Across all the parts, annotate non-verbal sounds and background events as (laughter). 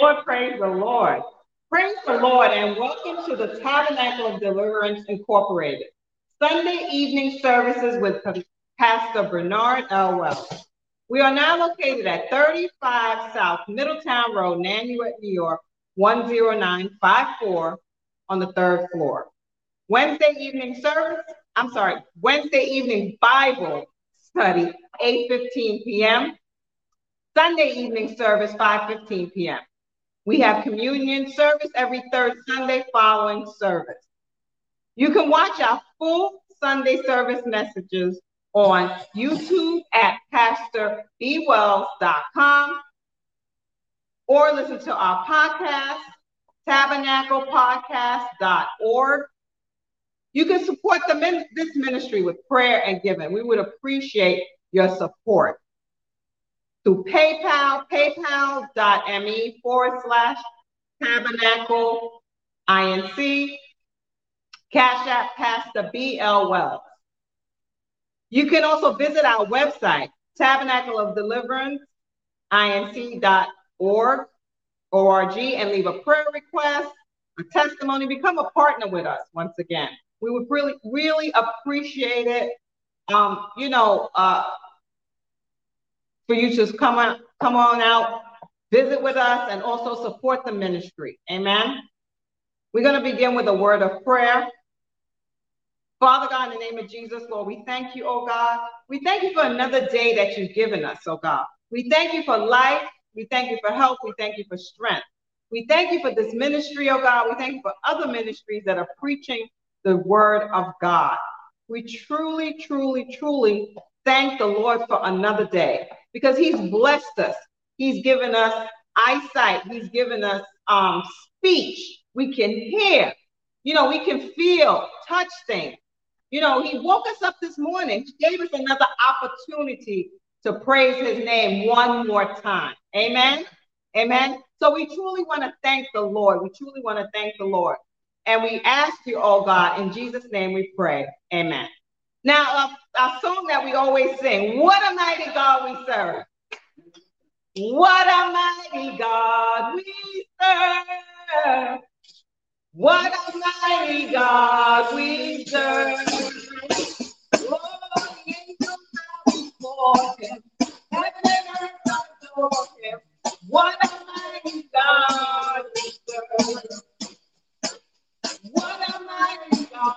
Lord, praise the Lord. Praise the Lord and welcome to the Tabernacle of Deliverance Incorporated. Sunday evening services with Pastor Bernard L. Wells. We are now located at 35 South Middletown Road, Nanuet, New York, 10954 on the third floor. Wednesday evening service, I'm sorry, Wednesday evening Bible study, 8.15 p.m. Sunday evening service, 5.15 p.m. We have communion service every third Sunday following service. You can watch our full Sunday service messages on YouTube at pastorbwells.com or listen to our podcast, tabernaclepodcast.org. You can support the this ministry with prayer and giving. We would appreciate your support through PayPal, paypal.me forward slash tabernacle INC, Cash App Pastor BL Wells. You can also visit our website, Tabernacle of Deliverance, inc.org, org, and leave a prayer request, a testimony, become a partner with us once again. We would really, really appreciate it. Um, you know, uh, for you to come on, come on out, visit with us, and also support the ministry. Amen. We're going to begin with a word of prayer. Father God, in the name of Jesus, Lord, we thank you, oh God. We thank you for another day that you've given us, oh God. We thank you for life. We thank you for health. We thank you for strength. We thank you for this ministry, oh God. We thank you for other ministries that are preaching the word of God. We truly, truly, truly thank the Lord for another day because he's blessed us. He's given us eyesight. He's given us um, speech. We can hear. You know, we can feel, touch things. You know, he woke us up this morning. He gave us another opportunity to praise his name one more time. Amen. Amen. So we truly want to thank the Lord. We truly want to thank the Lord. And we ask you, oh God, in Jesus' name we pray. Amen. Now, uh, our song that we always sing, What a Mighty God We Serve. What a mighty God we serve. What a mighty God we serve. Oh, angels bow before him. Heaven and earth adore him. What a mighty God we serve. What a mighty God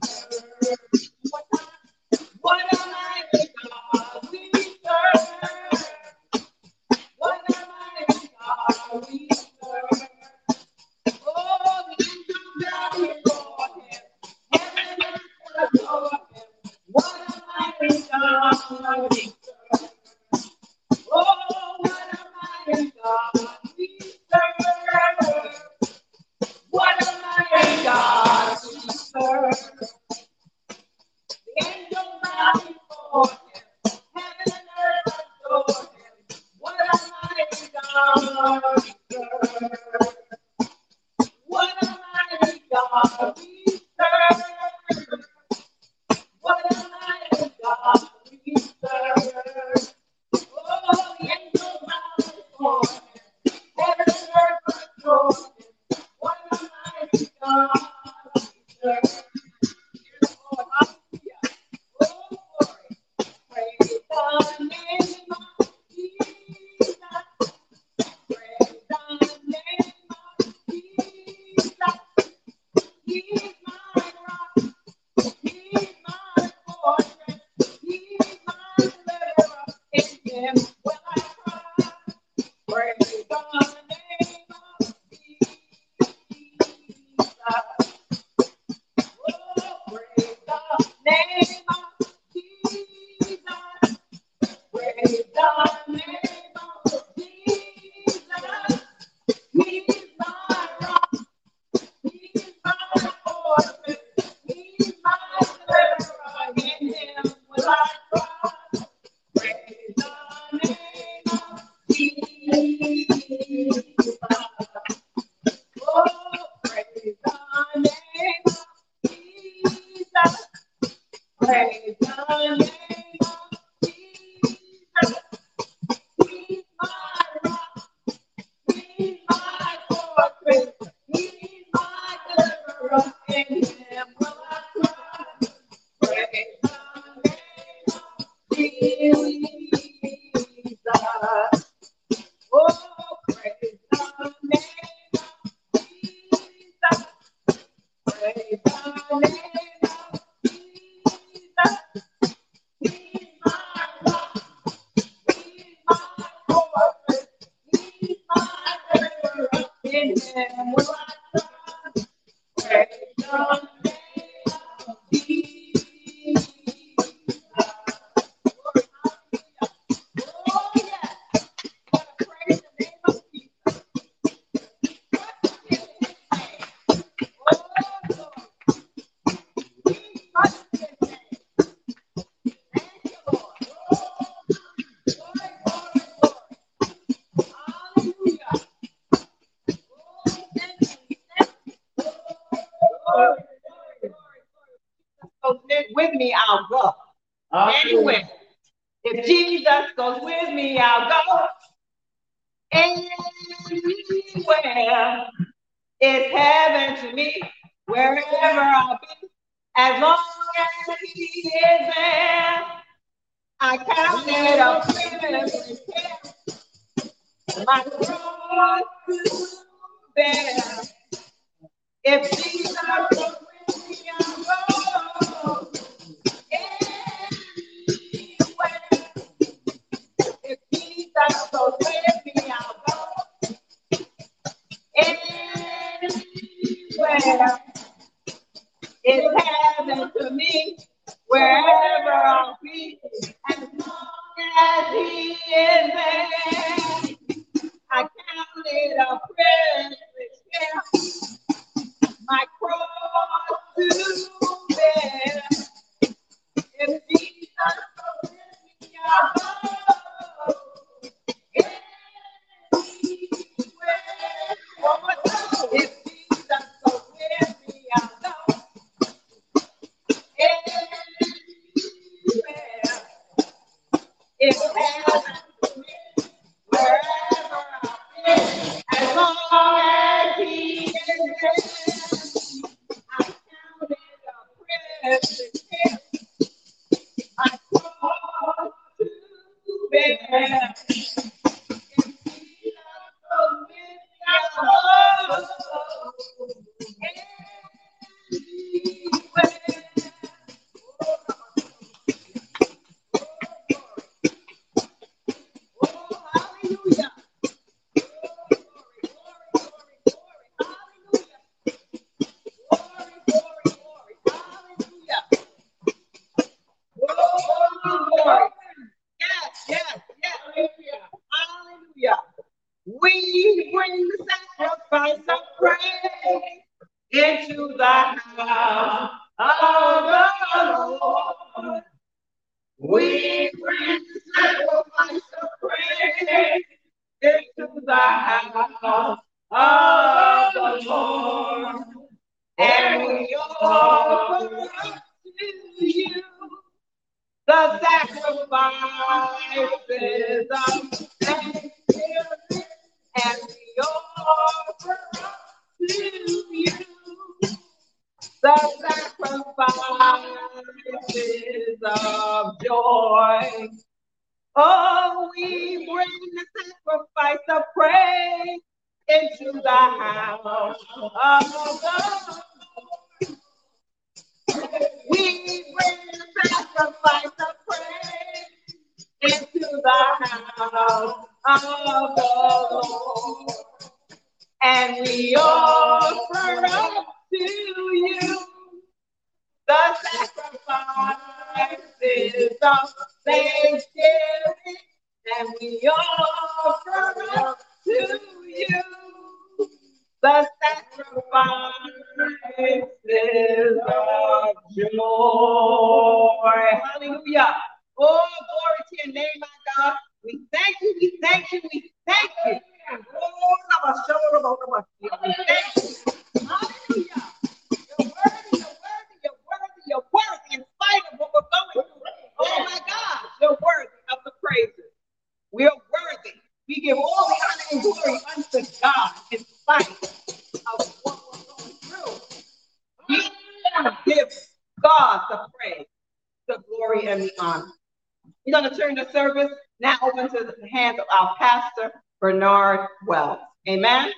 during the service now open to the hands of our pastor, Bernard Wells. Amen.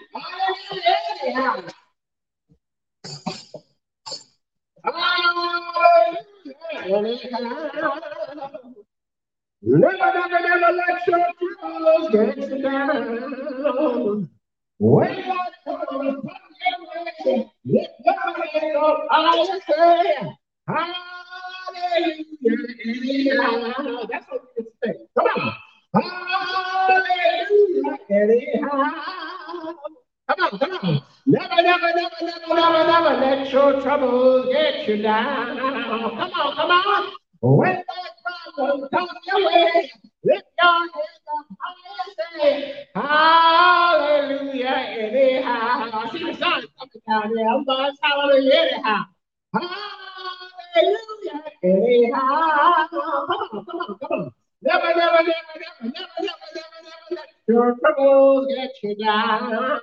Never, never, never let your troubles get you down. When you are lift your up. I say, Hallelujah. That's Hallelujah. Anyhow. Come on, come on. Never, never, never, never, never, never let your troubles get you down. Come on, come on. When your way, lift your hands up high and say, Hallelujah, anyhow. See the sun coming down there. I'm going to hallelujah, anyhow. Troubles get you down.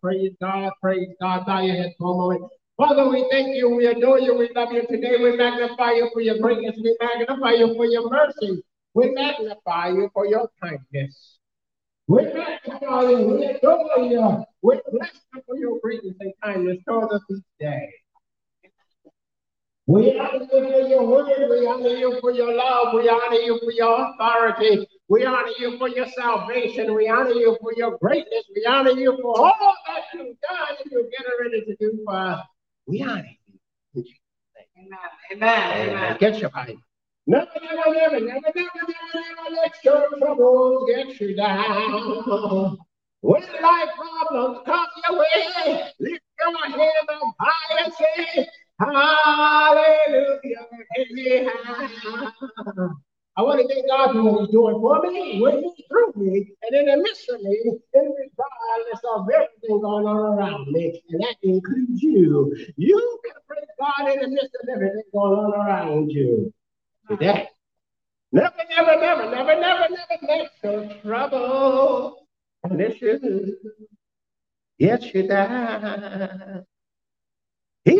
Praise God, praise God. Bow your for a moment. Father, we thank you, we adore you, we love you today. We magnify you for your greatness, we magnify you for your mercy, we magnify you for your kindness. We magnify you, we adore you, we bless you for your greatness and kindness towards us. We honor you for your word. We honor you for your love. We honor you for your authority. We honor you for your salvation. We honor you for your greatness. We honor you for all that you've done and you're getting ready to do for us. We honor you. Amen. Amen. Amen. Get your Bible. Never, never, never, never, never, never, never let your troubles get you down. When life problems come your way, lift your hand up high and say, Hallelujah. I want to thank God for what He's doing for me, what He's through me, and in the midst of me, in regardless of everything going on around me, and that includes you. You can praise God in the midst of everything going on around you. Today. Never, never, never, never, never, never let your trouble conditions get you down. He,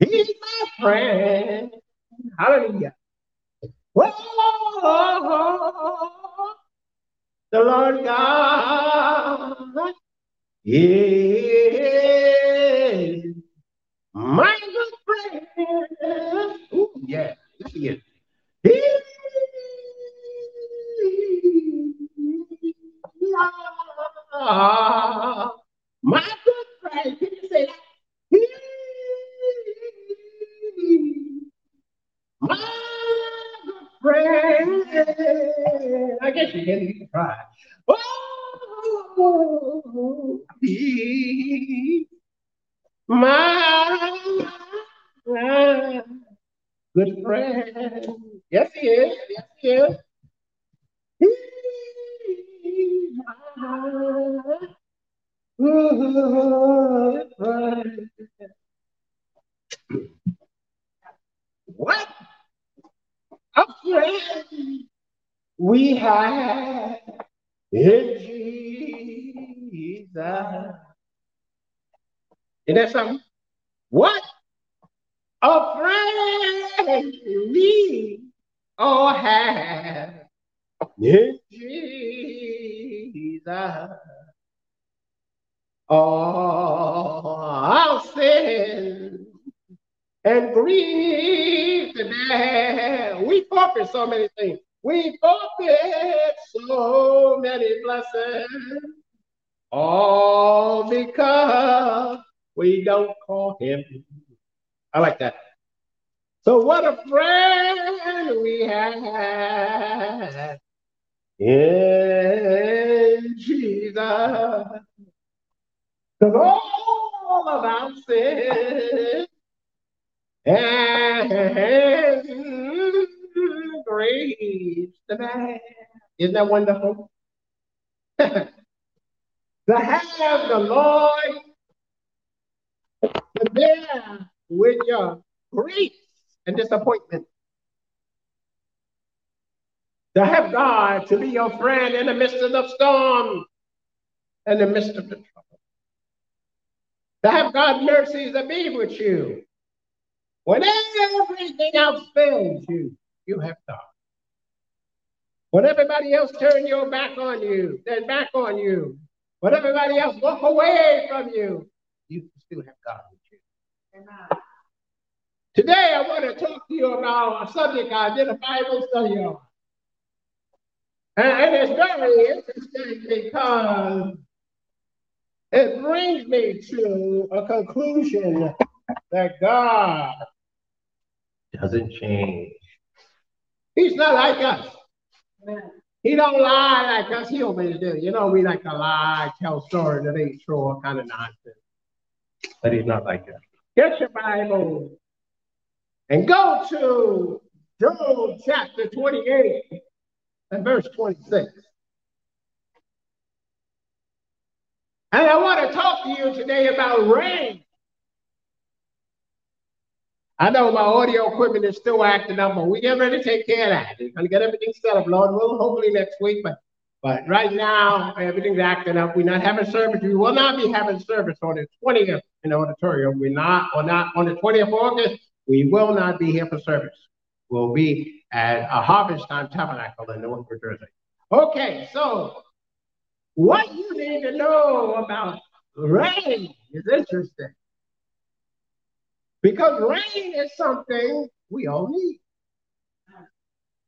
he's my friend. Hallelujah. Whoa, the Lord God is my good friend. Ooh, yeah, yes, he is. He, my good friend. Can you say that? He, my good friend. I guess you can, you can try. Oh, he, my good friend. Yes, he is. Yes, he is. He's my good friend. What a friend we have in Jesus. Isn't that something? What a friend we all have in Jesus. All oh, our sin and grief today. We forfeit so many things. We forfeit so many blessings. All because we don't call him. I like that. So what a friend we have in Jesus. All of our sin and the man. Isn't that wonderful? (laughs) to have the Lord to bear with your grief and disappointment. To have God to be your friend in the midst of the storm, in the midst of the trouble. To have God's mercies to be with you. When everything else fails you, you have God. When everybody else turn your back on you, then back on you, when everybody else walk away from you, you still have God with you. Amen. Today, I want to talk to you about a subject I did a Bible study on. And it's very interesting because it brings me to a conclusion that God doesn't change. He's not like us. He don't lie like us. He always do. You know, we like to lie, tell stories that ain't true, kind of nonsense. But he's not like that. Get your Bible and go to Job chapter 28 and verse 26. And I want to talk to you today about rain. I know my audio equipment is still acting up, but we get ready to take care of that. We're going to get everything set up, Lord. We'll hopefully next week, but but right now everything's acting up. We're not having service. We will not be having service on the 20th in the auditorium. We're not or not on the 20th of August. We will not be here for service. We'll be at a harvest time tabernacle in New Jersey. Okay, so what you need to know about rain is interesting. Because rain is something we all need.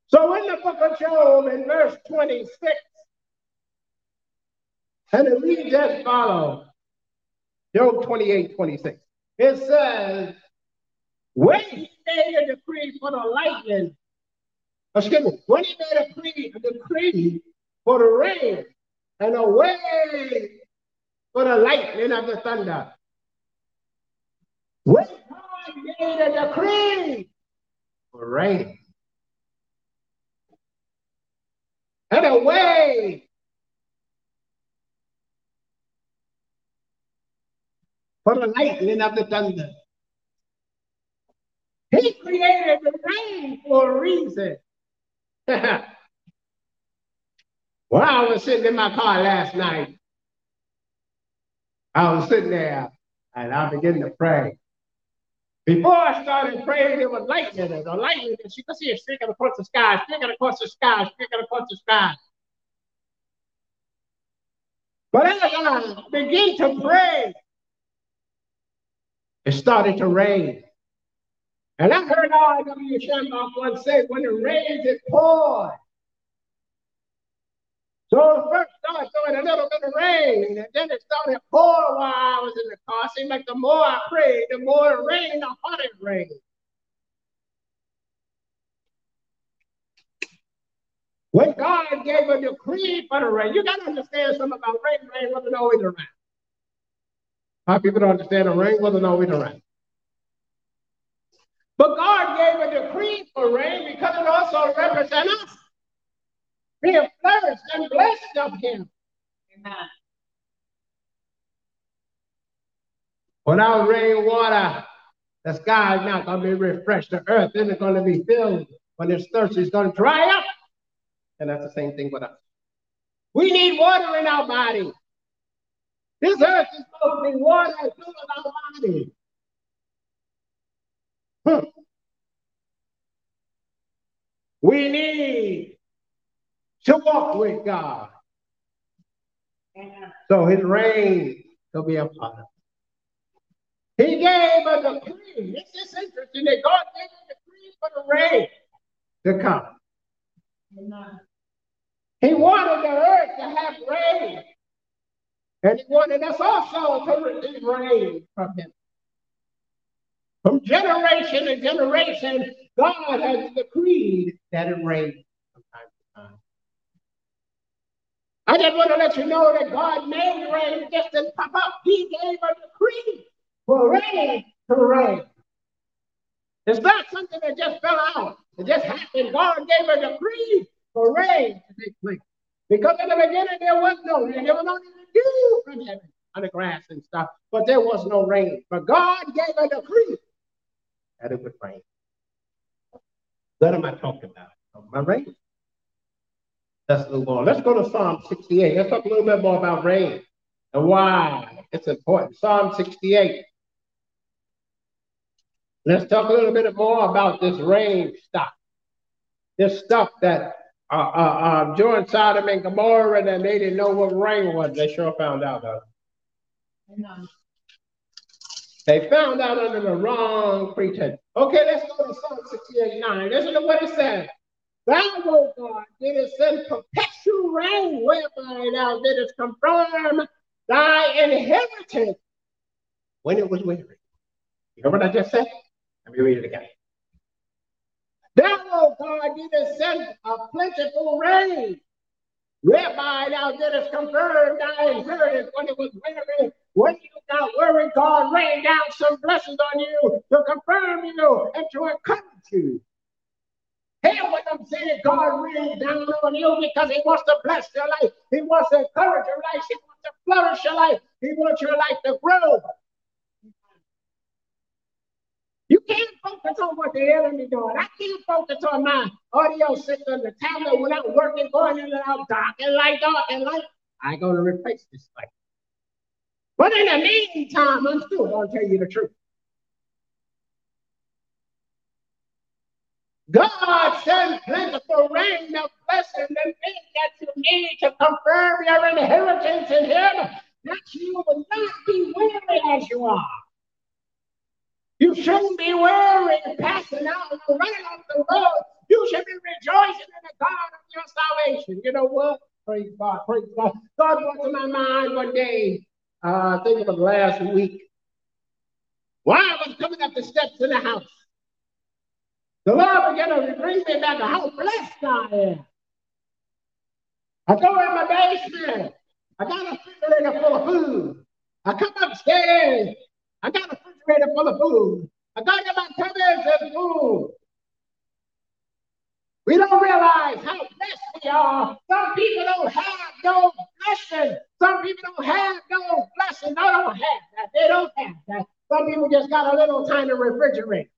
So in the book of Job, in verse 26, and it reads as follows Job 28 26. It says, he made a decree for the lightning, excuse me, when he made a decree, a decree for the rain, and a way for the lightning of the thunder. When God made a decree for rain, and a way for the lightning of the thunder. He created the rain for a reason. (laughs) When I was sitting in my car last night, I was sitting there and I began to pray. Before I started praying, there was lightning. There was lightning, and you could see it streaking across the sky, streaking across the sky, streaking across the sky. But as I began to pray, it started to rain. And I heard R.W. Schambach once say, when it rains, it pours. So first started throwing a little bit of rain, and then it started pouring while I was in the car. It seemed like the more I prayed, the more it rained, the harder it rained. When God gave a decree for the rain, you got to understand something about rain. Rain wasn't always around. How people don't understand the rain wasn't always around. But God gave a decree for rain because it also represents us being flourished and blessed of him. Amen. Without rain water, the sky is not going to be refreshed. The earth isn't going to be filled. When it's thirsty, it's going to dry up. And that's the same thing with us. We need water in our body. This earth is supposed to be water in our body. Hmm. We need to walk with God. So his reign will be upon us. He gave a decree. This is interesting that God gave a decree for the rain to come. Amen. He wanted the earth to have rain. And he wanted us also to receive rain from him. From generation to generation, God has decreed that it rains. I just want to let you know that God made rain just to pop up. He gave a decree for rain to rain. It's not something that just fell out. It just happened. God gave a decree for rain to take place. Because in the beginning there was no rain. There was no dew from heaven on the grass and stuff, but there was no rain. But God gave a decree would rain. What am I talking about? My rain. Let's move on. Let's go to Psalm 68. Let's talk a little bit more about rain and why it's important. Psalm 68. Let's talk a little bit more about this rain stuff. This stuff that uh, uh, uh, joined Sodom and Gomorrah and they didn't know what rain was. They sure found out though. They found out under the wrong pretense. Okay, let's go to Psalm 68 9. Listen to what it says. Thou, O God, didst send perpetual rain, whereby thou didst confirm thy inheritance when it was weary. You hear what I just said? Let me read it again. Thou, O God, didst send a plentiful rain, whereby thou didst confirm thy inheritance when it was weary. When you got worried, God rained down some blessings on you to confirm you and to encourage you. Hear what I'm saying? God rained down on you because He wants to bless your life. He wants to encourage your life. He wants to flourish your life. He wants your life to grow. You can't focus on what the enemy doing. I can't focus on my audio system, the tablet without working, going in and out, dark and light, dark and light. I to replace this light. But in the meantime, I'm still going to tell you the truth. God sends plentiful rain of blessing and things that you need to confirm your inheritance in Him, that you will not be weary as you are. You shouldn't be weary passing out and running off the road. You should be rejoicing in the God of your salvation. You know what? Praise God, praise God. God brought to my mind one day uh, I think it was last week, while I was coming up the steps in the house, the Lord began to bring me back to how blessed I am. I go in my basement. I got a refrigerator full of food. I come upstairs. I got a refrigerator full of food. I got in my cupboards and food. We don't realize how blessed we are. Some people don't have no blessing. Some people don't have no blessing. They don't have that. They don't have that. Some people just got a little tiny refrigerator.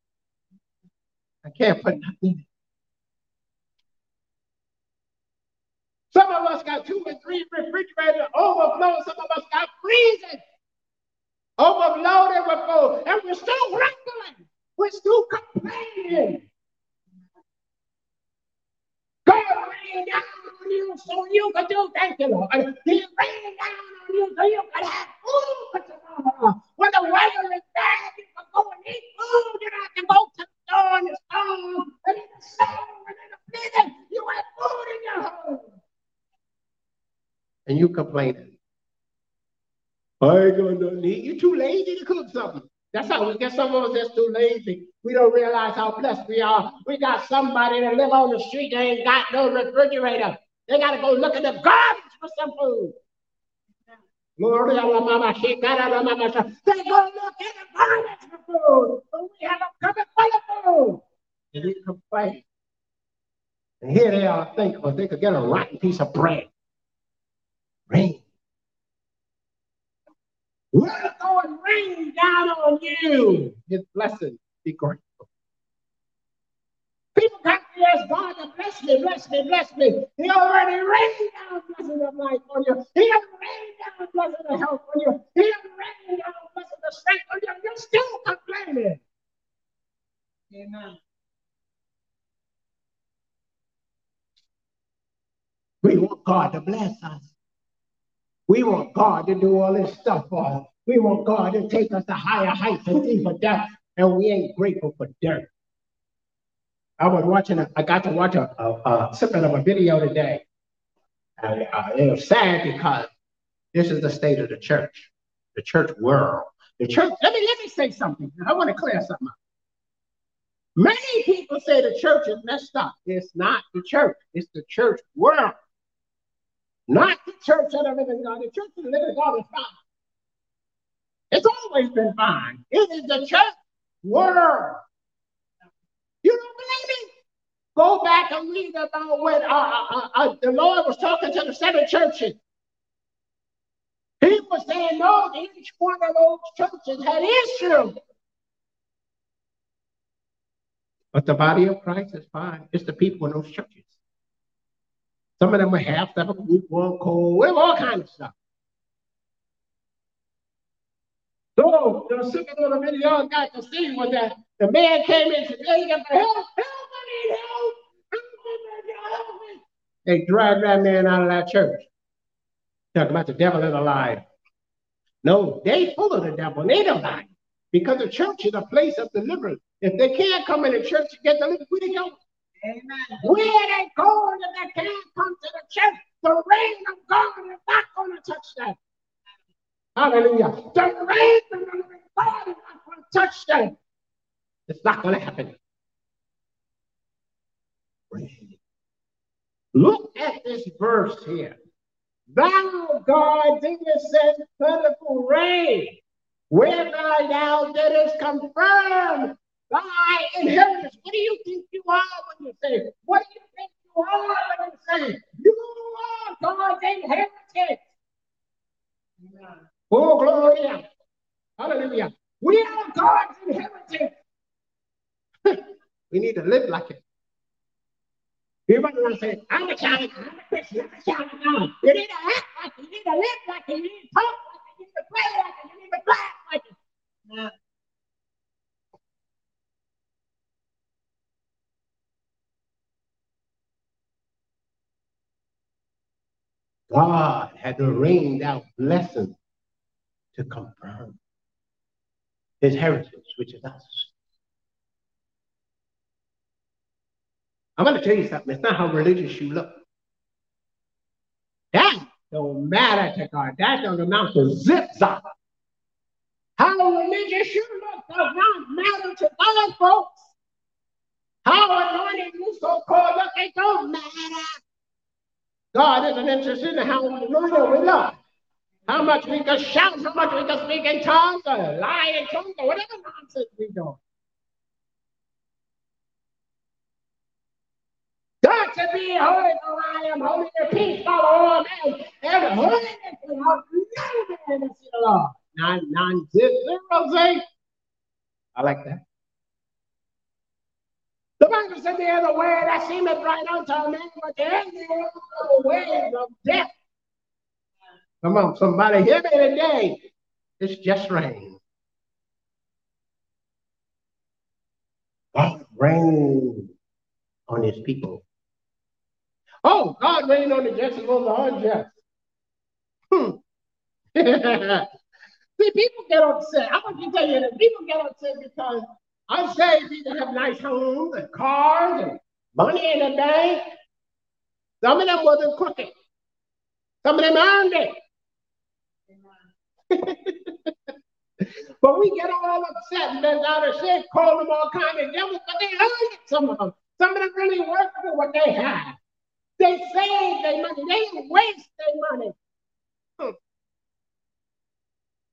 I can't put nothing in. Some of us got two and three refrigerators overflowing. Some of us got freezing, overloaded with food, and we're still grumbling. We're still complaining. God rained down on you so you could do thank you, Lord. He rained down on you so you could have food tomorrow. When the weather is bad, you can go and eat food. You don't have to go to the store and the storm and in the snow and in the blizzard. You have food in your home. And you complaining. I ain't gonna need you too lazy to cook something. That's how we get some of us that's too lazy. We don't realize how blessed we are. We got somebody that live on the street they ain't got no refrigerator. They gotta go look in the garbage for some food. Glory to mama. They go look in the garbage for food. But we have a cupboard full of food. And we complain. And here they are thankful they could get a rotten piece of bread. Rain. Let go and rain down on you. His blessing. Be grateful. People got to ask God to bless me, bless me, bless me. He already rained down blessing of life on you. He has rained down blessing of health on you. He has rained down blessing of strength on you. You're still complaining. Amen. We want God to bless us. We want God to do all this stuff for us. We want God to take us to higher heights and deeper depths, and we ain't grateful for dirt. I was watching, a, I got to watch a, a, a snippet of a video today. And uh, it was sad because this is the state of the church, the church world. The church, let me let me say something. I want to clear something up. Many people say the church is messed up. It's not the church, it's the church world. Not the church of the living God. The church of the living God is fine. It's always been fine. It is the church world. You don't believe me? Go back and read about when uh, uh, uh, uh, the Lord was talking to the seven churches. He was saying, no, each one of those churches had issues. But the body of Christ is fine. It's the people in those churches. Some of them were half of them, lukewarm, cold, all kinds of stuff. So the second little video got to see was that the man came in and Hey, help, help, I need help. They dragged that man out of that church. Talking about the devil is alive. No, they full of the devil and they don't lie. Because the church is a place of deliverance. If they can't come in the church to get delivered, where they going? Amen. Where they going if they can't come to the church? The reign of God is not going to touch them. Hallelujah. The reign of the God is not going to touch them. It's not going to happen. Look at this verse here. Thou, God, didst send plentiful rain, whereby thou didst confirm thy inheritance. What do you think you are when you say? What do you think you are when you say? You are God's inheritance. Oh, glory. Hallelujah. We are God's inheritance. (laughs) we need to live like it. Everybody want to say, I'm a child, I'm a Christian, I'm a child of God. You need to act like it, you need to live like it, you need to talk like it, you need to play like it, you need to laugh like it. Yeah. God had to rain out blessings to confirm his heritage, which is us. I'm going to tell you something. It's not how religious you look. That don't matter to God. That don't amount to zip zop. How religious you look does not matter to God, folks. How anointed you so called look, it don't matter. God isn't interested in how anointed we look. How much we can shout, how much we can speak in tongues, or lie in tongues, or whatever nonsense we do. God to be holy, for I am holy. The peace follow all men. And holiness will have no man to the Lord. Nine, nine, zero, zero, zero. I like that. The Bible said the other way that seemeth right unto a man, but the end of the ways of death. Come on, somebody hear me today. It's just rain. God rain on his people. Oh, God rain on the just and on the unjust. Hmm. (laughs) See, people get upset. I want to tell you that people get upset because I say people have nice homes and cars and money in the bank. Some of them wasn't crooked. Some of them earned it. (laughs) but we get all upset and then out of shit, call them all kind of devils, but they earned it, some of them. Some of them really work for what they have. They save their money. They waste their money.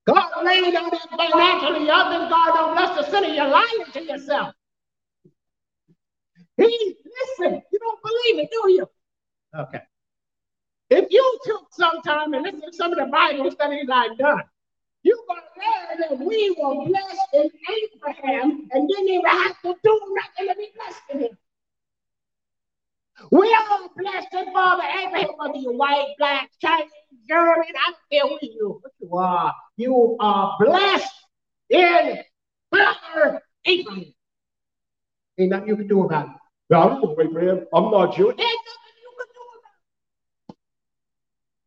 God laid on that financially. Y'all think God don't bless the sinner. You're lying to yourself. He, listen, you don't believe it, do you? Okay. If you took some time and listen to some of the Bible studies I've done, you're going to learn that we were blessed in Abraham and didn't even have to do nothing to be blessed in him. We all blessed in Father Abraham, whether you're white, black, Chinese, German, I don't care who you, what you are. You are blessed in Father Abraham. Ain't nothing you can do about it. Well, I'm not Abraham. I'm not Jewish. There's nothing you can do about it.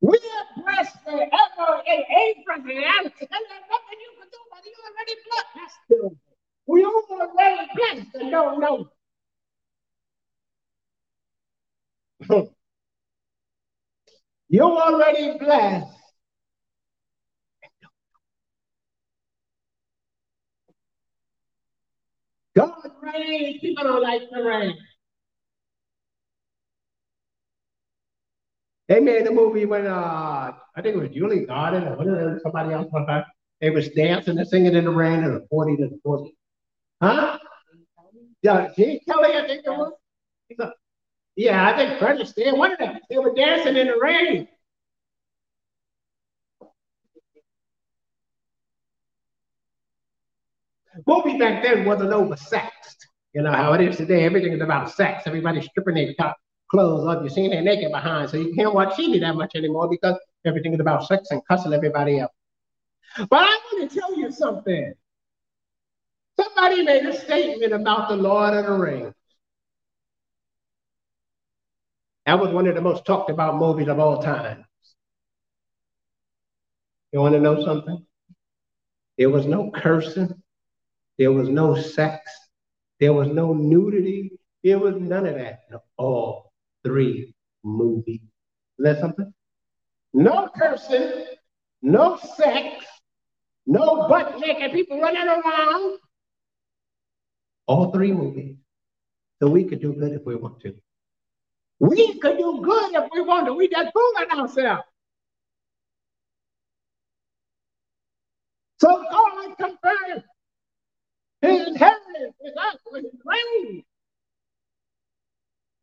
We're blessed forever in Abraham, and there's nothing you can do about it. You're already blessed. We already blessed and don't know. (laughs) You're already blessed. God rain. People don't like the rain. They made a movie when uh I think it was Julie Garden or somebody else was her. They was dancing and singing in the rain in the 40s and the 40s. Huh? Yeah, Gene Kelly, I think it was. Yeah, I think Fred Astaire, one of them. They were dancing in the rain. Movie back then wasn't over sexed. You know how it is today. Everything is about sex. Everybody's stripping their top clothes off. You're seeing their naked behind. So you can't watch TV that much anymore because everything is about sex and cussing everybody up. But I want to tell you something. Somebody made a statement about the Lord of the Rings. That was one of the most talked about movies of all time. You want to know something? There was no cursing. There was no sex. There was no nudity. There was none of that in all three movies. Is that something? No cursing, no sex, no butt naked people running around. All three movies. So we could do good if we want to. We could do good if we want to. We just fooling ourselves. So God confirmed his inheritance is us with rain.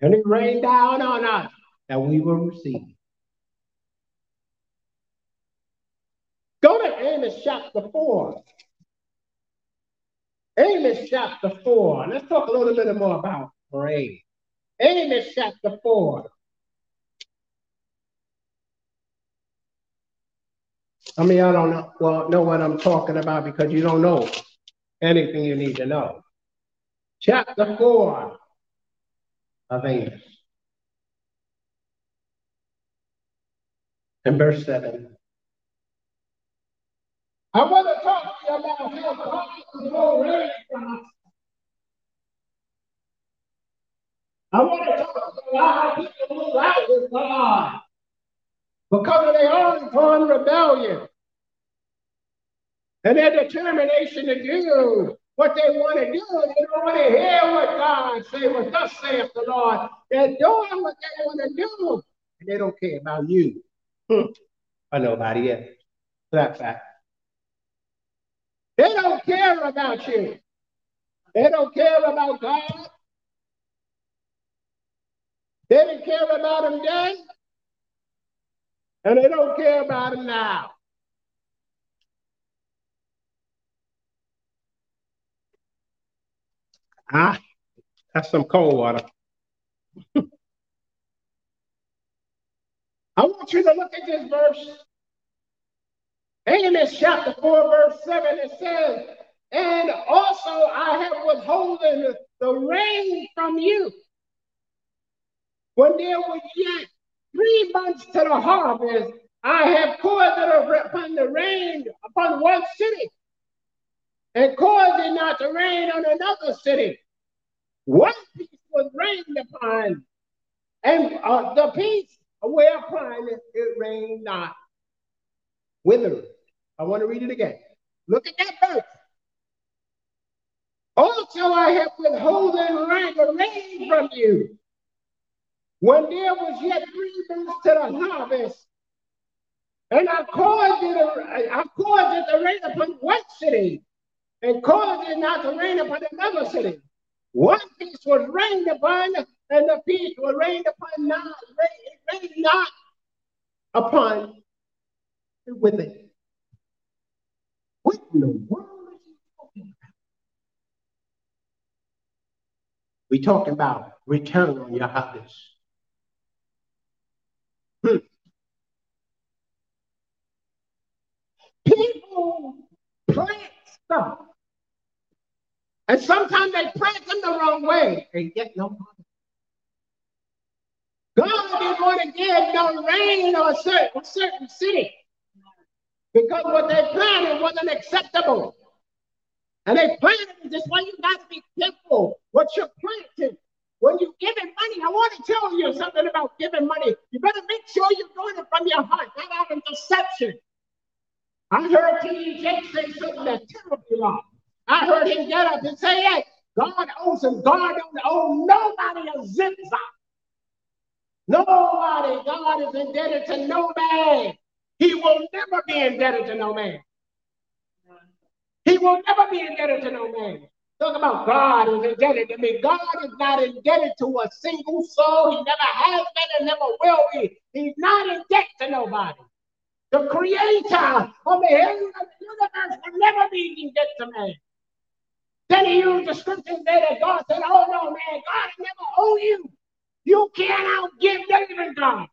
And it rained down on us that we will receive. Go to Amos chapter 4. Amos chapter 4. Let's talk a little bit more about rain. Amos chapter 4. I mean, I don't know, well, know what I'm talking about because you don't know anything you need to know. Chapter 4 of Amos. And verse 7. I want to talk to you about how God is more ready from us. I want to talk to you about how people move out with God because of their own torn rebellion and their determination to do what they want to do. They don't want to hear what God say, what thus saith the Lord. They're doing what they want to do, and they don't care about you hmm. or nobody else. That fact. They don't care about you. They don't care about God. They didn't care about him then, and they don't care about him now. Ah, that's some cold water. (laughs) I want you to look at this verse. Amos chapter 4, verse 7, it says, And also I have withholden the rain from you. When there was yet three months to the harvest, I have caused it upon the rain upon one city, and caused it not to rain on another city. One piece was rained upon, and uh, the piece whereupon it rained not withered. I want to read it again. Look at that verse. Also, I have withholden rain from you. When there was yet three months to the harvest, and I caused it, I caused it to rain upon one city, and caused it not to rain upon another city. One piece was rained upon, and the piece was rained upon not, rained, rained not upon with it. What in the world is he talking about? We talking about return on your harvest. People plant stuff and sometimes they plant them the wrong way and get no money. God didn't want to give no rain on a certain, certain city because what they planted wasn't acceptable. And they planted it this way. You got to be careful what you're planting. When you're giving money, I want to tell you something about giving money. You better make sure you're doing it from your heart, not out of deception. I heard T.D. Jakes say something that's terribly wrong. I heard him get up and say, hey, God owes him. God don't owe nobody a zip Nobody. God is indebted to no man. He will never be indebted to no man. He will never be indebted to no man. Talk about God is indebted to me. God is not indebted to a single soul. He never has been and never will be. He's not in debt to nobody. The creator of the heaven and the universe will never be in debt to man. Then he used the scriptures there that God said, Oh no, man, God never owe you. You can't outgive David God.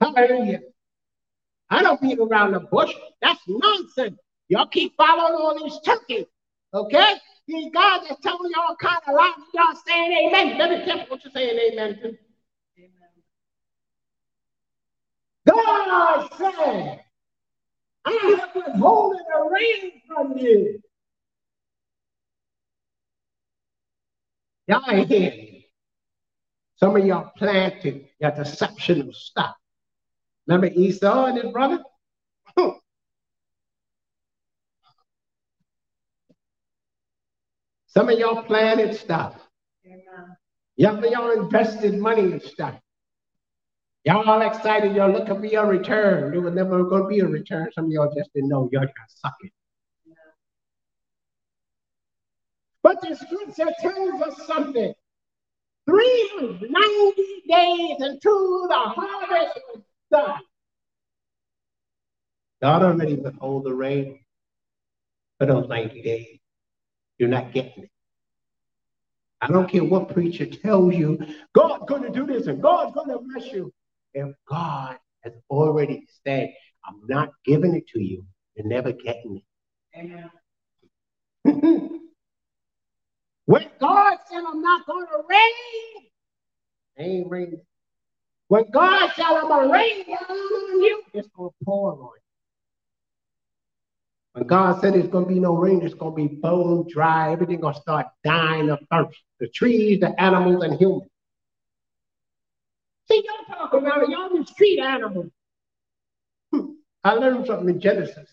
Hallelujah. I don't beat around the bush. That's nonsense. Y'all keep following all these turkeys. Okay? These guys are telling y'all kind of lies. Y'all saying amen. Let me tell what you're saying amen to. God said, I have withholding the rain from you. Y'all ain't hearing Some of y'all planted your deception stuff. Remember Esau and his brother? Some of y'all planted stuff. Some of y'all invested money in stuff. Y'all all excited, y'all looking for your return. There was never going to be a return. Some of y'all just didn't know y'all got suck it. But the scripture tells us something. 390 days until the harvest was done. God already withhold the rain for those 90 days. You're not getting it. I don't care what preacher tells you, God's going to do this and God's going to bless you. If God has already said, I'm not giving it to you, you're never getting it. Amen. (laughs) when God said, I'm not going to rain, ain't raining. When God said, I'm going to rain on you, it's going to pour on you. When God said there's going to be no rain, it's going to be bone dry. Everything going to start dying of thirst. The trees, the animals, and humans. See, y'all talk about it. Y'all mistreat animals. Hmm. I learned something in Genesis.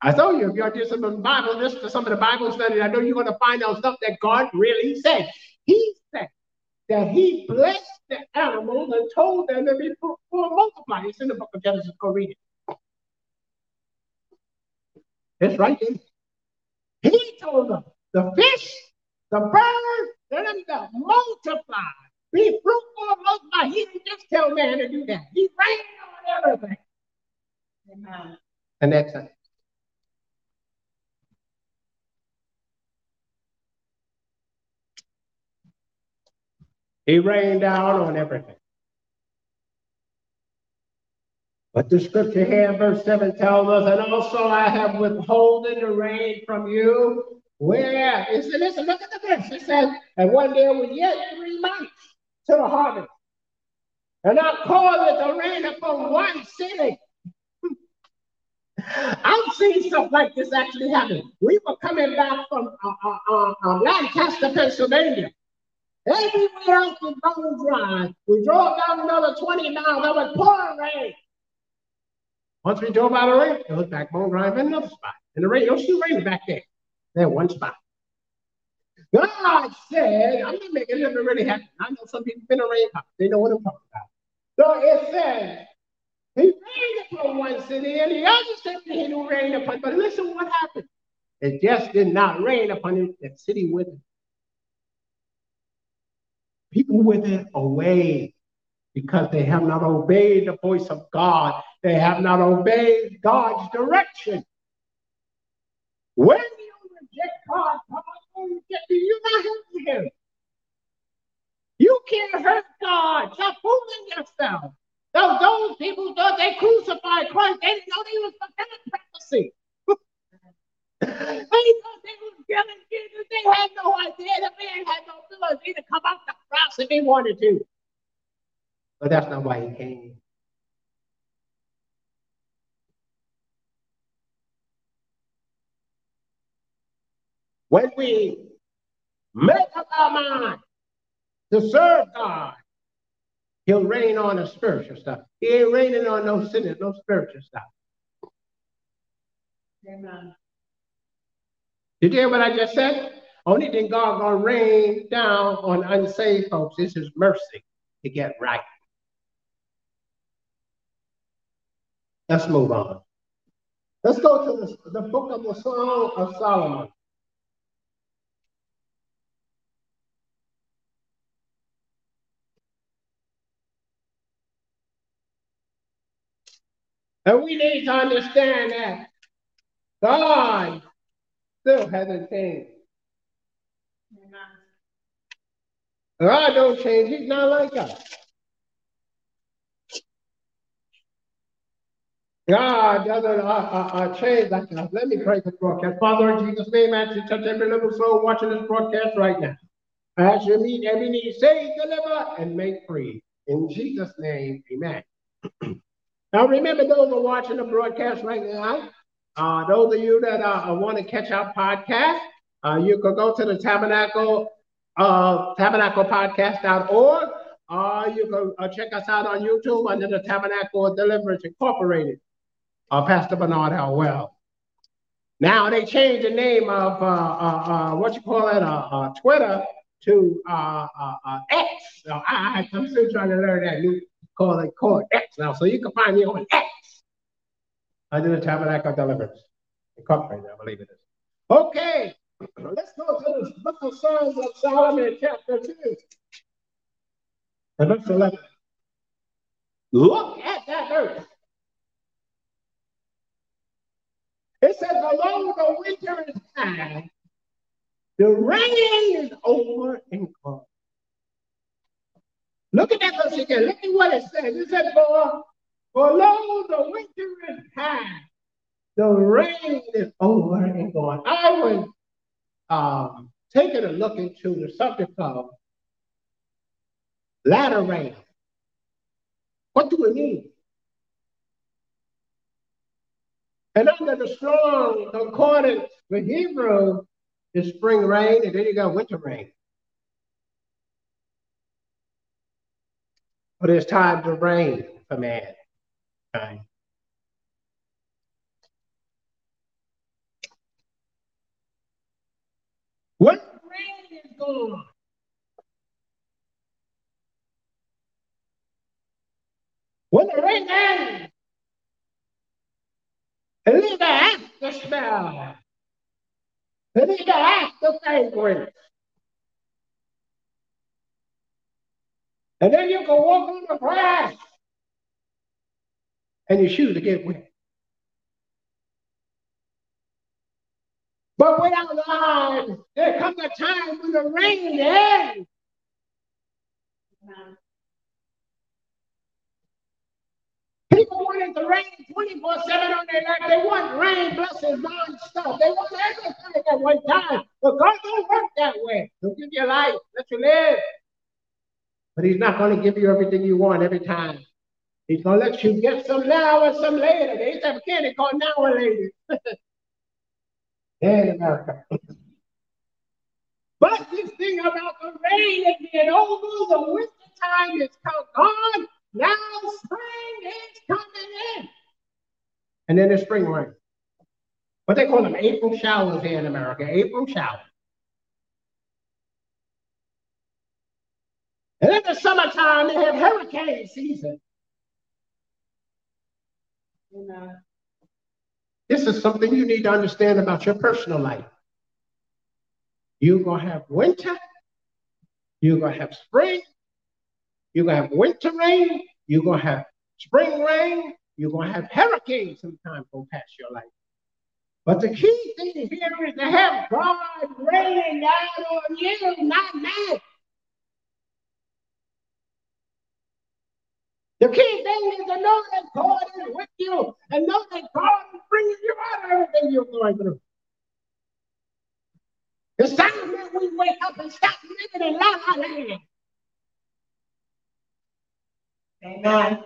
I told you, if y'all did some Bible, listen to some of the Bible study, I know you're going to find out stuff that God really said. He said that he blessed the animals and told them to be multiply. It's in the book of Genesis. Go read it. It's right there. He told them, the fish, the birds, let them to multiply. Be fruitful and multiply. He didn't just tell man to do that. He rained on everything. Amen. And that's it. He rained down on everything. But the scripture here in verse 7 tells us, and also I have withholden the rain from you. Where? It said, listen, look at the verse. It says, and one day was yet three months to the harvest. And I called it the rain upon one city. (laughs) I've seen stuff like this actually happen. We were coming back from uh, uh, uh, uh Lancaster, Pennsylvania. Everywhere else was bone dry. We drove down another 20 miles. There was pouring rain. Once we drove out of rain, it was back home drive in another spot. And the rain, see rain back there. There, one spot. God said, I'm not making it really happen. I know some people been a rain They know what I'm talking about. So it says, he rained upon one city and the other city he didn't rain upon. But listen what happened. It just did not rain upon it, that city with it. People with it away because they have not obeyed the voice of God they have not obeyed God's direction. When you reject God, God you. You're not helping Him. You can't hurt God. Stop fooling yourself. Those, those people thought they crucified Christ. They didn't know they was fulfilling prophecy. (laughs) they thought they was killing Jesus. They had no idea. The man had no ability to come out the cross if he wanted to. But that's not why he came. When we make up our mind to serve God, He'll rain on the spiritual stuff. He ain't raining on no sin, no spiritual stuff. Amen. Did you hear what I just said? Only thing God gonna rain down on unsaved folks is His mercy to get right. Let's move on. Let's go to the, the book of the Song of Solomon. And we need to understand that God still hasn't changed. God don't change. He's not like us. God doesn't uh, uh, uh, change. Let me pray for broadcast. Father, in Jesus' name, I ask you to touch every little soul watching this broadcast right now. I ask you to meet every need, save, deliver, and make free. In Jesus' name, amen. (clears throat) now, remember those are watching the broadcast right now. Uh, those of you that uh, want to catch our podcast, uh, you can go to the Tabernacle uh, tabernaclepodcast.org, or you can uh, check us out on YouTube under the Tabernacle Deliverance Incorporated, uh, Pastor Bernard L. Wells. Now they changed the name of uh, uh, uh, what you call it, uh, uh, Twitter to X. So I, I'm still trying to learn that new call it X now. So you can find me on X under the Tabernacle Deliverance Incorporated, I believe it is. Okay. (clears throat) Let's go to the book of Songs of Solomon, chapter 2. And verse 11. Look at that verse. It says, Although the winter is high, the rain is over and gone. Look at that verse again. Look at what it says. It says, For, for the winter is high, the rain is over and gone. I was um, taking a look into the subject of latter rain. What do it mean? And under the strong concordance with Hebrew is spring rain, and then you got winter rain. But it's time to rain for man. Okay. The rain is gone, when the rain ends, and leave the smell, leave the fragrance. And then you can walk on the grass and your shoes to get wet. But without God, there comes a time when the rain ends. People wanted the rain 24 7 on their life. They want rain blessings non-stop. They want everything at one time. But God don't work that way. He'll give you life, let you live. But He's not going to give you everything you want every time. He's going to let you get some now and some later. They used to have a candy called now and later. (laughs) in America. but this thing about the rain is being over, the winter time is gone. Now spring is coming in. And then the spring rain. What they call them April showers here in America, April showers. And in the summertime, they have hurricane season. Amen. This is something you need to understand about your personal life. You're going to have winter, you're going to have spring, you're going to have winter rain, you're going to have spring rain, you're going to have hurricanes sometimes go past your life. But the key thing here is to have God raining down on you, not man. The key thing is to know that God is with you and know that God is bringing you out of everything you're going through. It's time that we wake up and stop living in la la land. Amen.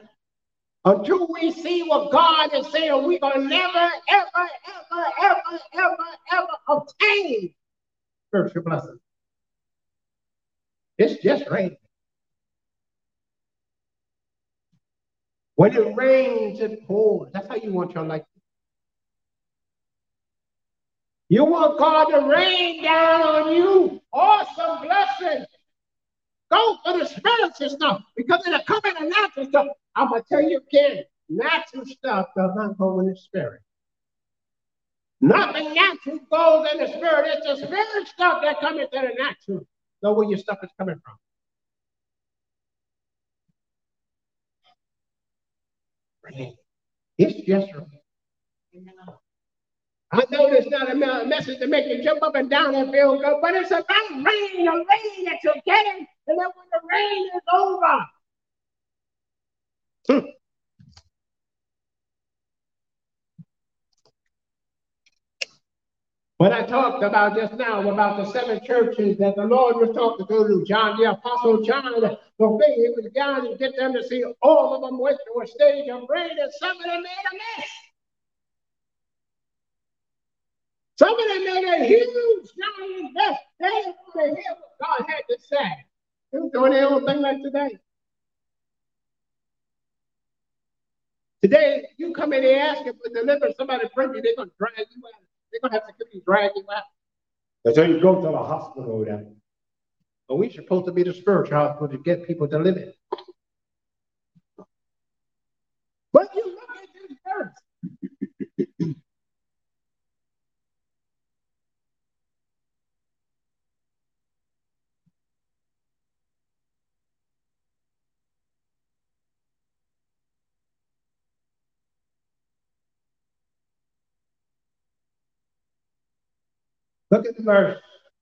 Until we see what God is saying, we're never, ever, ever, ever, ever, ever obtain spiritual blessing. It's just raining. When it rains, it pours. That's how you want your life. You want God to rain down on you awesome blessings. Go for the spiritual stuff because it'll come in the natural stuff. I'm going to tell you again natural stuff does not go in the spirit. Nothing natural goes in the spirit. It's the spirit stuff that comes into the natural. Know where your stuff is coming from. It's just. I know it's not a message to make you jump up and down and feel good, but it's about rain, the rain that you're getting, and then when the rain is over. Hmm. What I talked about just now about the seven churches that the Lord was talking to, John, the Apostle John, the thing he was down and get them to see all of them went to a stage of rain, and some of them made a mess. Some of them made a huge giant mess. They didn't want to hear what God had to say. They were doing their own thing like today. Today, you come in here asking for deliverance, somebody bring you, they're going to drag you out. They're going to have to drag you out. That's how you go to the hospital then. But we're supposed to be the spiritual hospital to get people delivered. But you look at this verse. Look at the verse.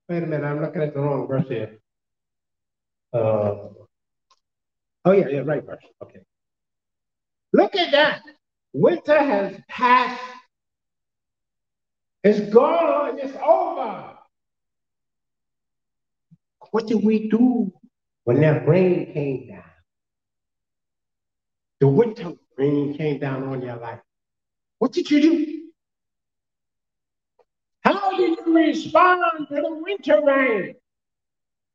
Wait a minute, I'm looking at the wrong verse here. Uh, oh, yeah, yeah, right verse. Okay. Look at that. Winter has passed. It's gone. It's over. What did we do when that rain came down? The winter rain came down on your life. What did you do? How did you respond to the winter rain?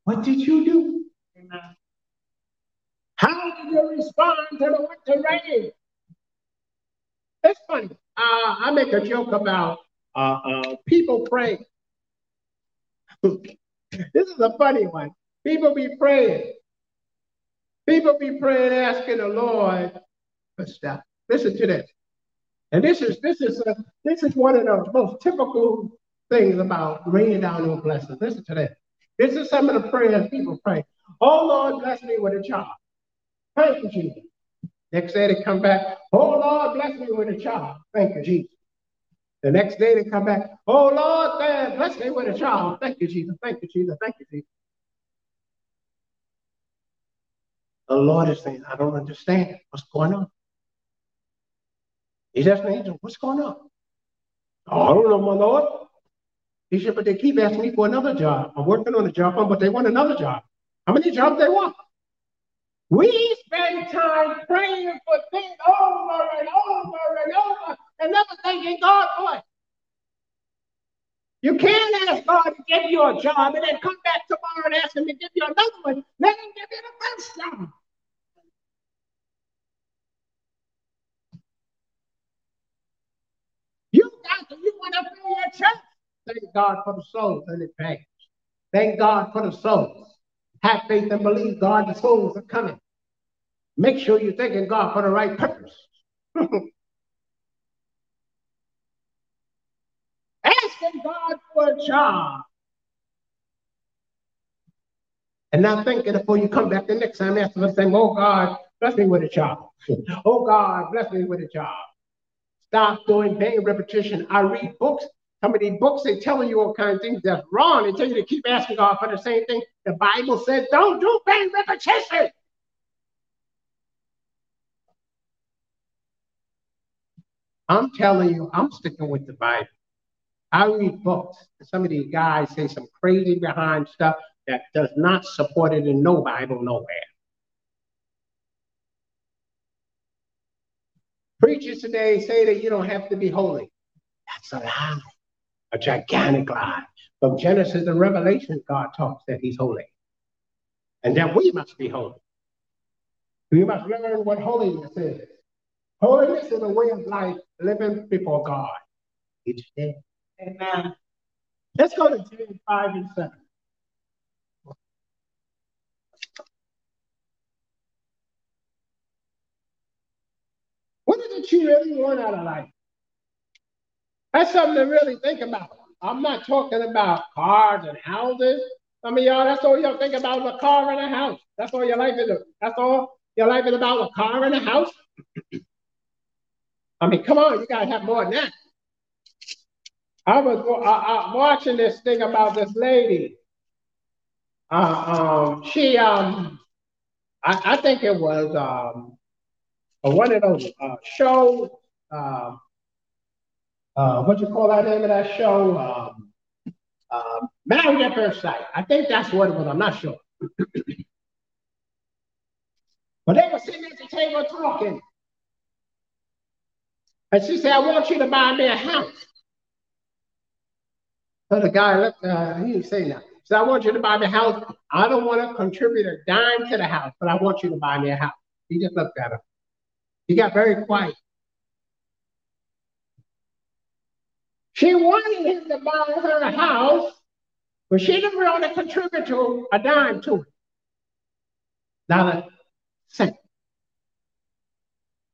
What did you do? Amen. How did you respond to the winter rain? It's funny. Uh, I make a joke about uh, uh, people praying. (laughs) this is a funny one. People be praying. People be praying, asking the Lord for stuff. Listen to this. And this is this is a, this is one of the most typical things about raining down your blessings. Listen to that. This is some of the prayers people pray. Oh Lord, bless me with a child. Thank you, Jesus. Next day they come back. Oh Lord, bless me with a child. Thank you, Jesus. The next day they come back. Oh Lord, bless me with a child. Thank you, Jesus. Thank you, Jesus. Thank you, Jesus. The Lord is saying, I don't understand. What's going on? He's asking the angel, what's going on? Oh, I don't know, my Lord. He said, but they keep asking me for another job. I'm working on a job, but they want another job. How many jobs they want? We spend time praying for things over and over and over and never thanking God for it. You can't ask God to give you a job and then come back tomorrow and ask Him to give you another one. Let Him give you the first job. you got to, you want to fill your church. Thank God for the souls in advance. Thank God for the souls. Have faith and believe God, the souls are coming. Make sure you're thanking God for the right purpose. (laughs) Asking God for a job. And not thinking before you come back the next time, asking the same, oh God, bless me with a job. (laughs) oh God, bless me with a job. Stop doing vain repetition. I read books. How many books they telling you all kinds of things that's wrong. They tell you to keep asking God for the same thing. The Bible says don't do vain repetition. I'm telling you, I'm sticking with the Bible. I read books. Some of these guys say some crazy behind stuff that does not support it in no Bible nowhere. Preachers today say that you don't have to be holy. That's a lie, a gigantic lie. From Genesis and Revelation, God talks that He's holy. And that we must be holy. We must learn what holiness is. Holiness is a way of life living before God each day. Amen. Let's go to James 5 and 7. What you really want out of life? That's something to really think about. I'm not talking about cars and houses. I mean, y'all, that's all y'all think about a car and a house. That's all your life is. That's all your life is about a car and a house. I mean, come on, you gotta have more than that. I was watching this thing about this lady. Uh, um, she, um, I, I, think it was um, a one of those uh, shows. Um, uh, what you call that name of that show? Um, Married at First Sight. I think that's what it was. I'm not sure. (clears throat) but they were sitting at the table talking. And she said, I want you to buy me a house. So the guy looked, uh, he didn't say nothing. So I want you to buy me a house. I don't want to contribute a dime to the house, but I want you to buy me a house. He just looked at her. He got very quiet. She wanted him to buy her a house, but she didn't to contribute to a dime to it. Not a cent.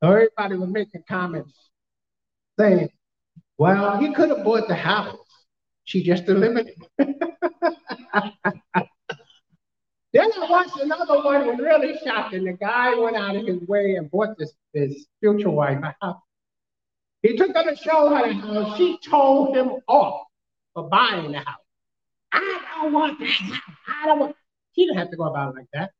So everybody was making comments saying, well, he could have bought the house. She just delivered it. (laughs) then I watched another one was really shocking. The guy went out of his way and bought this, this future wife a house. He took her to show her the house. She told him off for buying the house. I don't want that house. I don't want. She didn't have to go about it like that.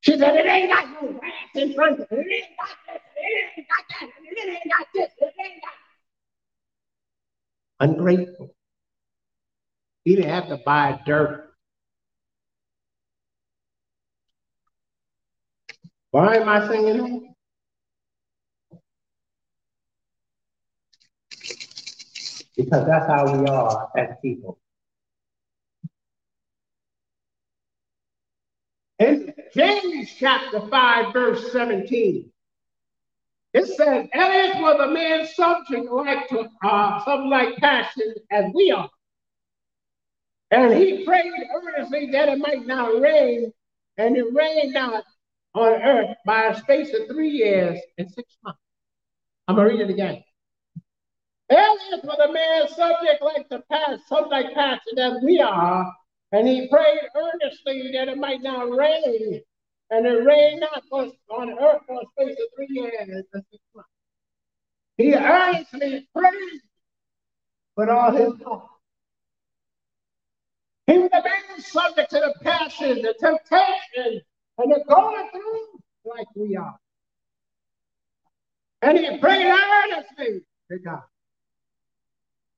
She said, it ain't got no grass in front of it. It ain't got this. It ain't got that. It ain't got this. It ain't got ungrateful. He didn't have to buy dirt. Why am I singing that? Because that's how we are as people. In James chapter 5, verse 17, it says, Elias was a man subject like to uh, some like passion as we are. And he prayed earnestly that it might not rain, and it rained not on earth by a space of three years and six months. I'm gonna read it again. Elias was a man subject like to pass, like passion as we are, and he prayed earnestly that it might not rain, and it rained not on earth for a space of three years. He earnestly prayed with all his heart. He was a man subject to the passion, the temptation, and the going through like we are. And he prayed earnestly to God.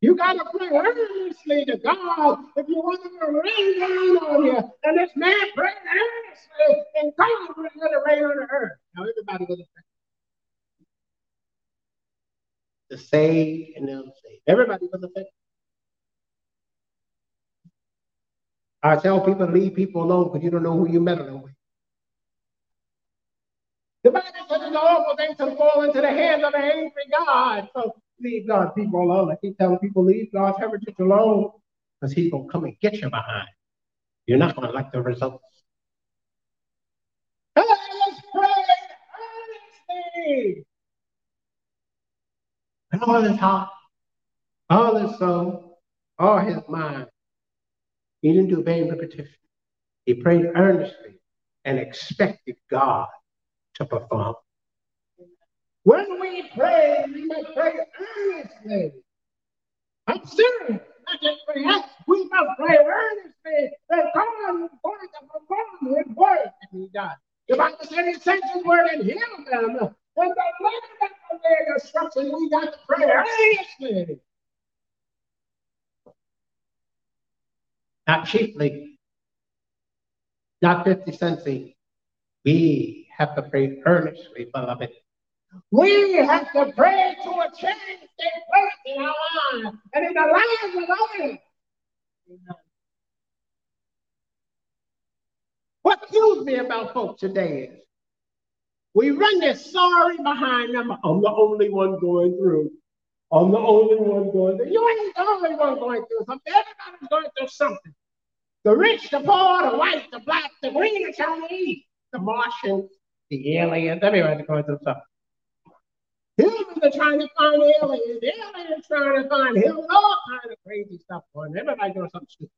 You got to pray earnestly to God if you want him to rain down on you. And this man prayed earnestly, and God was going to rain on the earth. Now, everybody was affected. The saved and the unsaved. Everybody was affected. I tell people leave people alone because you don't know who you're meddling with. The Bible says it's an awful thing to fall into the hands of an angry God. So leave God's people alone. I keep telling people, leave God's heritage alone because he's going to come and get you behind. You're not going to like the results. Hey, let's pray earnestly. And all his heart, all his soul, all his mind. He didn't do vain repetition. He prayed earnestly and expected God to perform. When we pray, we must pray earnestly. I'm serious. We must pray earnestly that God is going to perform his word that he does. The Bible said he sent his word and healed them. And the Lord that obey instruction, we got to pray earnestly. Not cheaply, not 50 cents. We have to pray earnestly, beloved. We have to pray to a change take place in our lives and in the lives of others. What kills me about folks today is we run this sorry behind them. I'm the only one going through. I'm the only one going through. You ain't the only one going through something. Everybody's going through something. The rich, the poor, the white, the black, the green, the Chinese, the Martians, the aliens, everybody's going through something. Humans are trying to find aliens. Aliens trying to find him. All kind of crazy stuff going on. Everybody doing something stupid.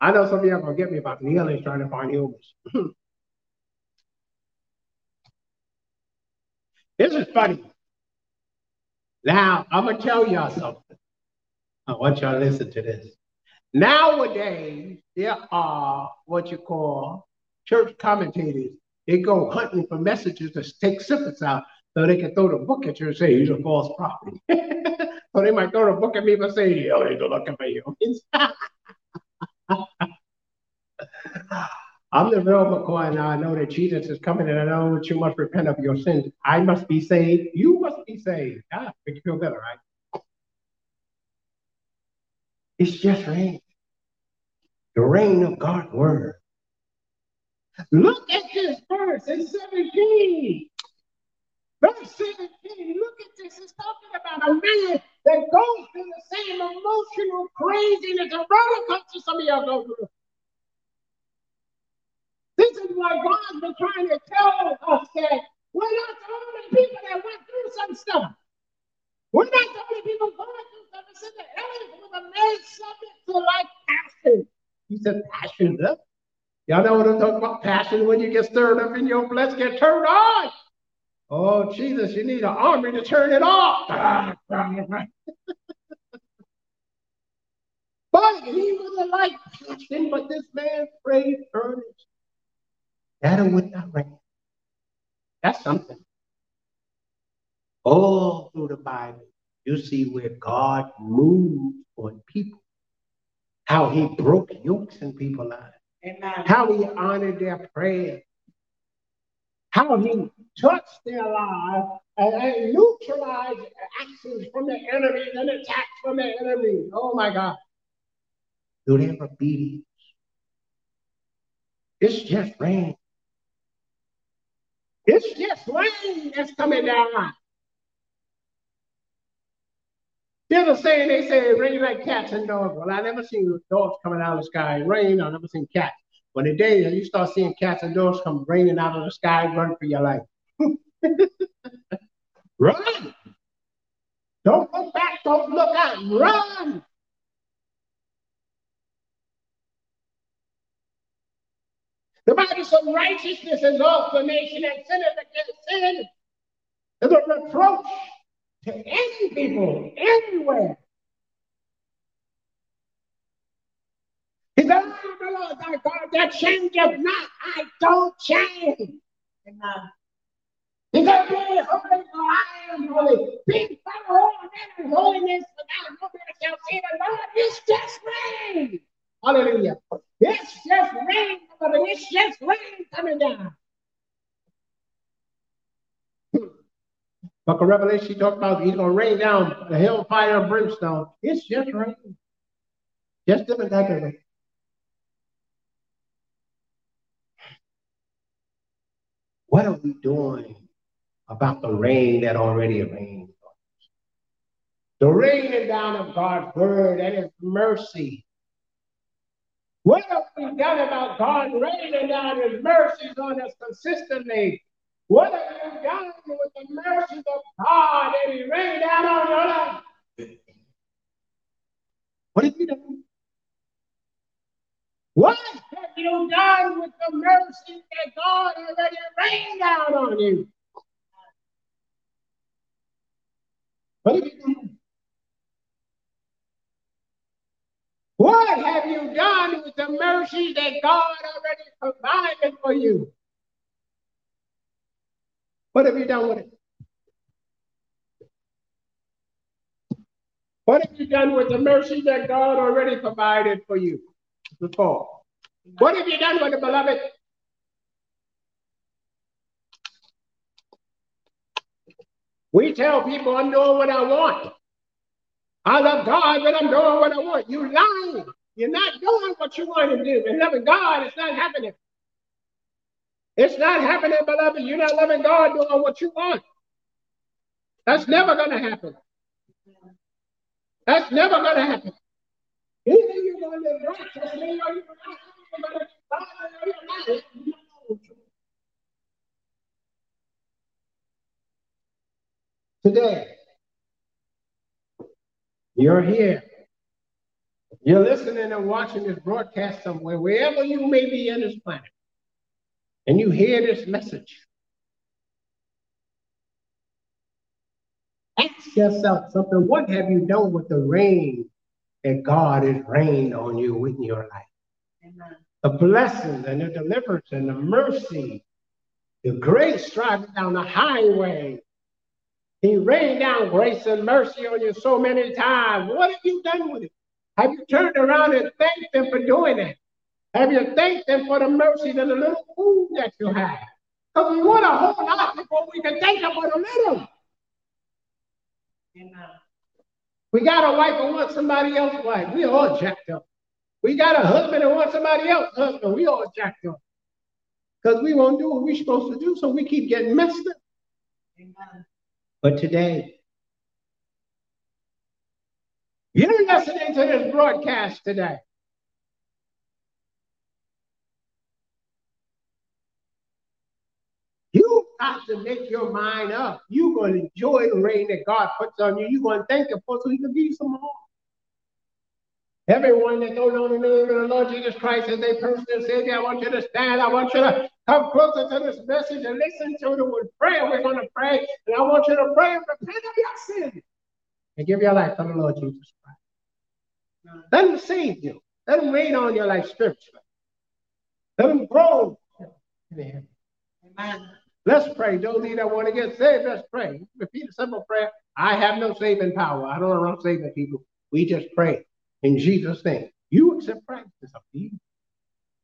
I know some of y'all gonna get me about the aliens trying to find humans. (clears throat) this is funny. Now, I'm to tell y'all something. I want y'all to listen to this. Nowadays, there are what you call church commentators. They go hunting for messages to take snippets out so they can throw the book at you and say he's a false prophet. (laughs) so they might throw the book at me for saying, oh, they're looking for you. (laughs) I'm the real McCoy now. I know that Jesus is coming and I know that you must repent of your sins. I must be saved. You must be saved. Ah, make you feel better, right? It's just rain. The rain of God's word. Look at this verse in 17. Verse 17, look at this. It's talking about a man that goes through the same emotional craziness and roller coaster some of y'all go through. This is what God's been trying to tell us that we're not the only people that went through some stuff. We're not the only people going through stuff. It's in the earth was a man subject to like passion. He said passion. Huh? Y'all know what I'm talking about? Passion when you get stirred up in your flesh, get turned on. Oh, Jesus, you need an army to turn it off. (laughs) but he was a like passion, but this man prayed earnest. That it would not rain. That's something. All through the Bible, you see where God moved on people, how he broke yokes in people's lives, Amen. how he honored their prayers, how he touched their lives and, and neutralized actions from the enemy and attacks from the enemy. Oh my God. Do they ever beat It's just rain. It's just rain that's coming down. There's a saying they say rain like cats and dogs. Well, I never seen dogs coming out of the sky. Rain, I never seen cats. But the day you start seeing cats and dogs come raining out of the sky, run for your life. (laughs) run! Don't look back, don't look out, run! The Bible says righteousness exalts the nation and sinners against sin is a reproach to any people, anywhere. He said, oh, I the Lord thy God that changeth not. I don't change. Amen. He said, Be holy, for I am holy. Be all men in holiness, without no man shall see the Lord. It's just rain. Hallelujah. It's just rain, but it's just rain coming down. Hmm. Book of Revelation, he talked about he's going to rain down the hellfire and brimstone. It's just rain. Just different type of rain. What are we doing about the rain that already rained? The raining down of God's word and his mercy what have we done about God raining down his mercies on us consistently? What have you done with the mercies of God that he rained down on your life? What have you done? What have you done with the mercy that God already rained down on you? What have you done? What have you done with the mercy that God already provided for you? What have you done with it? What have you done with the mercy that God already provided for you before? What have you done with the beloved? We tell people I'm doing what I want. I love God, but I'm doing what I want. You lying. You're not doing what you want to do. And loving God, it's not happening. It's not happening, beloved. You're not loving God doing what you want. That's never going to happen. That's never going to happen. Today, you're here. You're listening and watching this broadcast somewhere, wherever you may be in this planet, and you hear this message. Ask yourself something. What have you done with the rain that God has rained on you in your life? Amen. The blessings and the deliverance and the mercy, the grace driving down the highway. He rained down grace and mercy on you so many times. What have you done with it? Have you turned around and thanked Him for doing it? Have you thanked Him for the mercy and the little food that you have? Because we want a whole lot before we can thank Him for the little. Amen. We got a wife and want somebody else's wife. We all jacked up. We got a husband and want somebody else's husband. We all jacked up. Because we won't do what we're supposed to do, so we keep getting messed up. Amen. But today, you're listening to this broadcast today. Got to make your mind up. You're going to enjoy the rain that God puts on you. You're going to thank Him for so He can give you some more. Everyone that don't know the name of the Lord Jesus Christ as their personal Savior, I want you to stand. I want you to come closer to this message and listen to the word prayer. We're going to pray, and I want you to pray and repent of your sin and give your life to the Lord Jesus Christ. Let Him save you. Let Him reign on your life spiritually. Let Him grow. Amen. Amen. Let's pray. Those of that want to get saved, let's pray. Repeat a simple prayer. I have no saving power. I don't know saving people. We just pray in Jesus' name. You accept Christ. It's up to.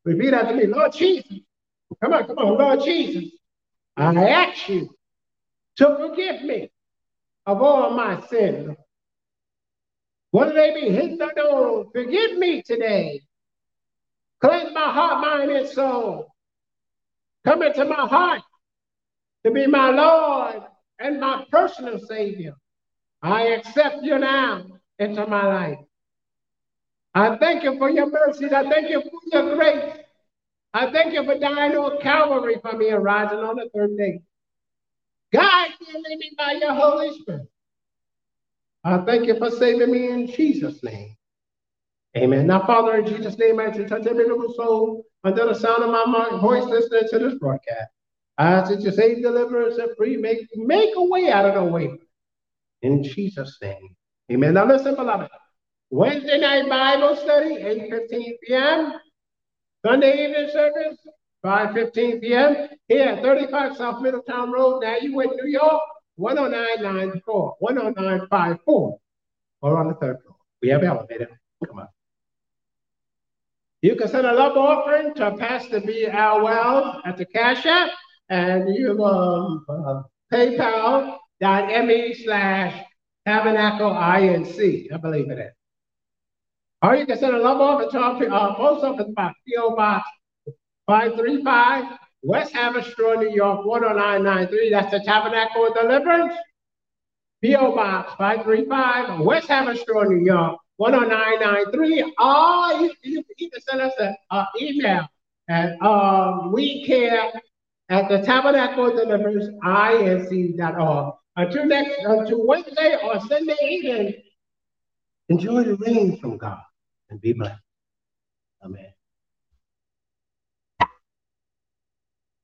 Repeat after me. Lord Jesus. Come on, come on. Lord Jesus. I ask you to forgive me of all my sins. Whether they be hidden or known, forgive me today. Cleanse my heart, mind, and soul. Come into my heart to be my Lord and my personal Savior. I accept you now into my life. I thank you for your mercies. I thank you for your grace. I thank you for dying on Calvary for me and rising on the third day. Guide me and lead me by your Holy Spirit. I thank you for saving me in Jesus' name. Amen. Now, Father, in Jesus' name, I ask you to touch every little soul under the sound of my voice listening to this broadcast. I that you save, deliver, and set free. Make, make a way out of the way. In Jesus' name. Amen. Now, listen, beloved. Wednesday night Bible study, 8.15 p.m. Sunday evening service, 5.15 p.m. Here at 35 South Middletown Road. Nanuet New York, 10994, 10954, or on the third floor. We have elevator. Come on. You can send a love offering to Pastor B. Wells at the Cash App, and you um, uh, paypal.me slash tabernacle INC, I believe it is. Or you can send a love offering to our uh, post office box, P.O. Box 535, West Haverstraw, New York, 10993. That's the Tabernacle of Deliverance. P.O. Box 535, West Haverstraw, New York, 10993. Or you, you, you can send us an email at um, we care at the Tabernacle of Deliverance, inc.org. Until next, until Wednesday or Sunday evening, enjoy the rain from God and be blessed. Amen.